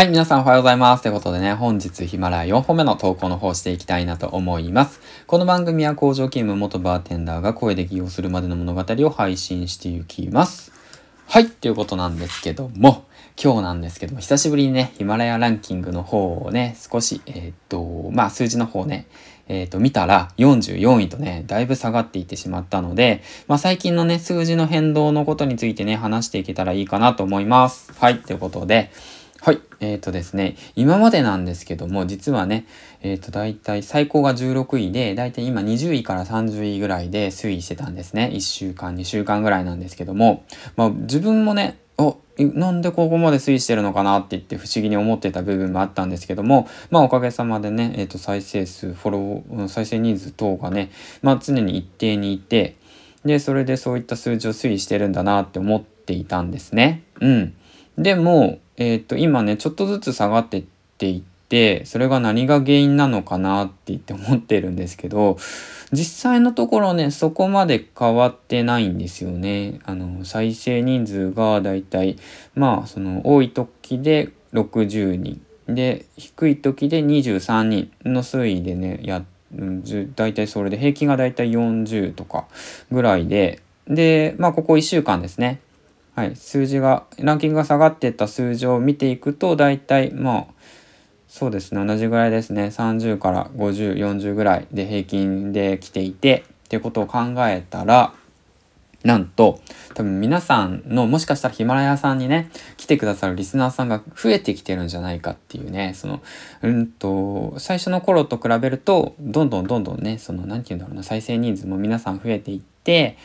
はい、皆さんおはようございます。ということでね、本日ヒマラヤ4本目の投稿の方していきたいなと思います。この番組は工場勤務元バーテンダーが声で起用するまでの物語を配信していきます。はい、ということなんですけども、今日なんですけども、久しぶりにね、ヒマラヤランキングの方をね、少し、えー、っと、まあ数字の方ね、えっ、と、見たら44位とね、だいぶ下がっていってしまったので、まあ、最近のね、数字の変動のことについてね、話していけたらいいかなと思います。はい、ということで、はい。えっ、ー、とですね、今までなんですけども、実はね、えっ、ー、と、大体最高が16位で、大体今20位から30位ぐらいで推移してたんですね。1週間、2週間ぐらいなんですけども、まあ自分もね、お、なんでここまで推移してるのかなって言って不思議に思ってた部分もあったんですけども、まあおかげさまでね、えっ、ー、と再生数、フォロー、再生人数等がね、まあ常に一定にいて、で、それでそういった数字を推移してるんだなって思っていたんですね。うん。でも、えっ、と、今ね、ちょっとずつ下がってっていって、それが何が原因なのかなって言って思ってるんですけど、実際のところね、そこまで変わってないんですよね。あの、再生人数がだいたい、まあ、その、多い時で60人。で、低い時で23人の推移でね、や、だいたいそれで平均がだいたい40とかぐらいで、で、まあ、ここ1週間ですね。はい、数字が、ランキングが下がってった数字を見ていくと、大体、まあ、そうですね、同じぐらいですね。30から50、40ぐらいで平均で来ていて、ってことを考えたら、なんと、多分皆さんの、もしかしたらヒマラヤさんにね、来てくださるリスナーさんが増えてきてるんじゃないかっていうね、その、うんと、最初の頃と比べると、どんどんどんどんね、その、なんて言うんだろうな、再生人数も皆さん増えていって、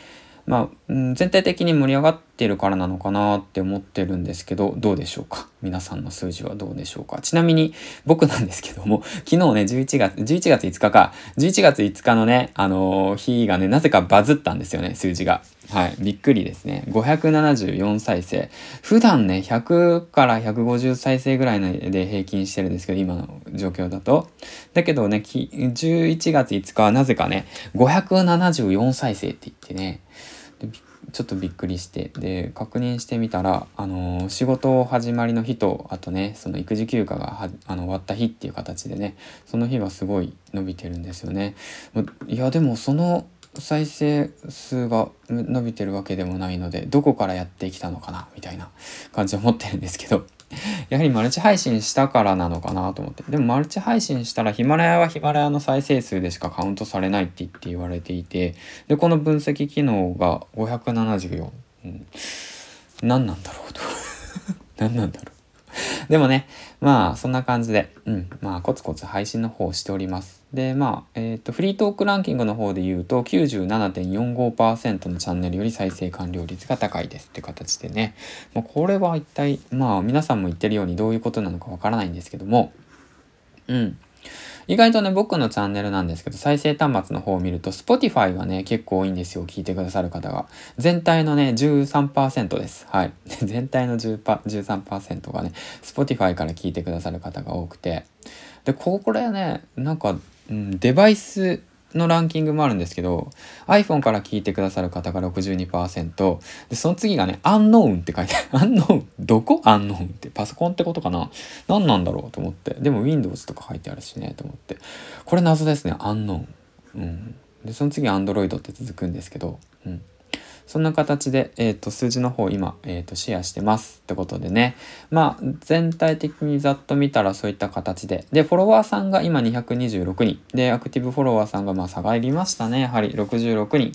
まあ、全体的に盛り上がってるからなのかなって思ってるんですけど、どうでしょうか？皆さんの数字はどうでしょうか？ちなみに僕なんですけども、昨日ね、11月、11月5日か、11月5日のね、あのー、日がね、なぜかバズったんですよね、数字が。はい。びっくりですね。574再生。普段ね、100から150再生ぐらいで平均してるんですけど、今の状況だと。だけどね、11月5日はなぜかね、574再生って言ってね、でちょっとびっくりしてで確認してみたら、あの、仕事始まりの日とあとねその育児休暇があの終わった日っていう形でねその日はすごい伸びてるんですよね。いやでもその再生数が伸びてるわけでもないのでどこからやってきたのかなみたいな感じを持ってるんですけどやはりマルチ配信したからなのかなと思って。でもマルチ配信したらヒマラヤはヒマラヤの再生数でしかカウントされないって言って言われていて、で、この分析機能が574。うん、何なんだろうと。何なんだろう。でもね、まあ、そんな感じで、うん、まあ、コツコツ配信の方をしております。で、まあ、えっ、ー、と、フリートークランキングの方で言うと、97.45%のチャンネルより再生完了率が高いですって形でね、まあ、これは一体、まあ、皆さんも言ってるようにどういうことなのかわからないんですけども、うん。意外とね、僕のチャンネルなんですけど、再生端末の方を見ると、Spotify がね、結構多いんですよ。聞いてくださる方が。全体のね、13%です。はい。全体の10 13%がね、Spotify から聞いてくださる方が多くて。で、これね、なんか、うん、デバイスのランキングもあるんですけど iPhone から聞いてくださる方が62%でその次がねアンノーンって書いてある。アンノーン？どこ？アンノーンって。パソコンってことかな？何なんだろうと思って。でも Windows とか書いてあるしねと思って。これ謎ですねアンノーン。うん。でその次 Android って続くんですけど。うん。そんな形で、えっ、ー、と、数字の方今、えっ、ー、と、シェアしてますってことでね。まあ、全体的にざっと見たらそういった形で。で、フォロワーさんが今226人。で、アクティブフォロワーさんがまあ下がりましたね。やはり66人。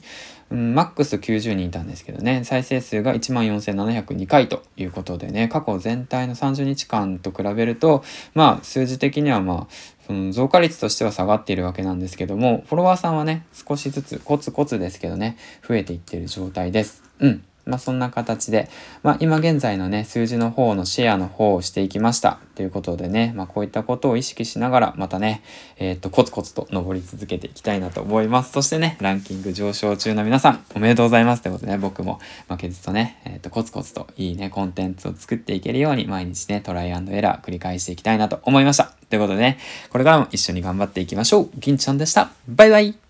うん、マックス90人いたんですけどね、再生数が14,702回ということでね、過去全体の30日間と比べると、まあ、数字的にはまあ、その増加率としては下がっているわけなんですけども、フォロワーさんはね、少しずつコツコツですけどね、増えていってる状態です。うん。まあそんな形で、まあ今現在のね、数字の方のシェアの方をしていきました。ということでね、まあこういったことを意識しながら、またね、えー、っと、コツコツと登り続けていきたいなと思います。そしてね、ランキング上昇中の皆さん、おめでとうございます。ということでね、僕も負けずとね、えー、っと、コツコツといいね、コンテンツを作っていけるように、毎日ね、トライアンドエラー繰り返していきたいなと思いました。ということでね、これからも一緒に頑張っていきましょう。銀ちゃんでした。バイバイ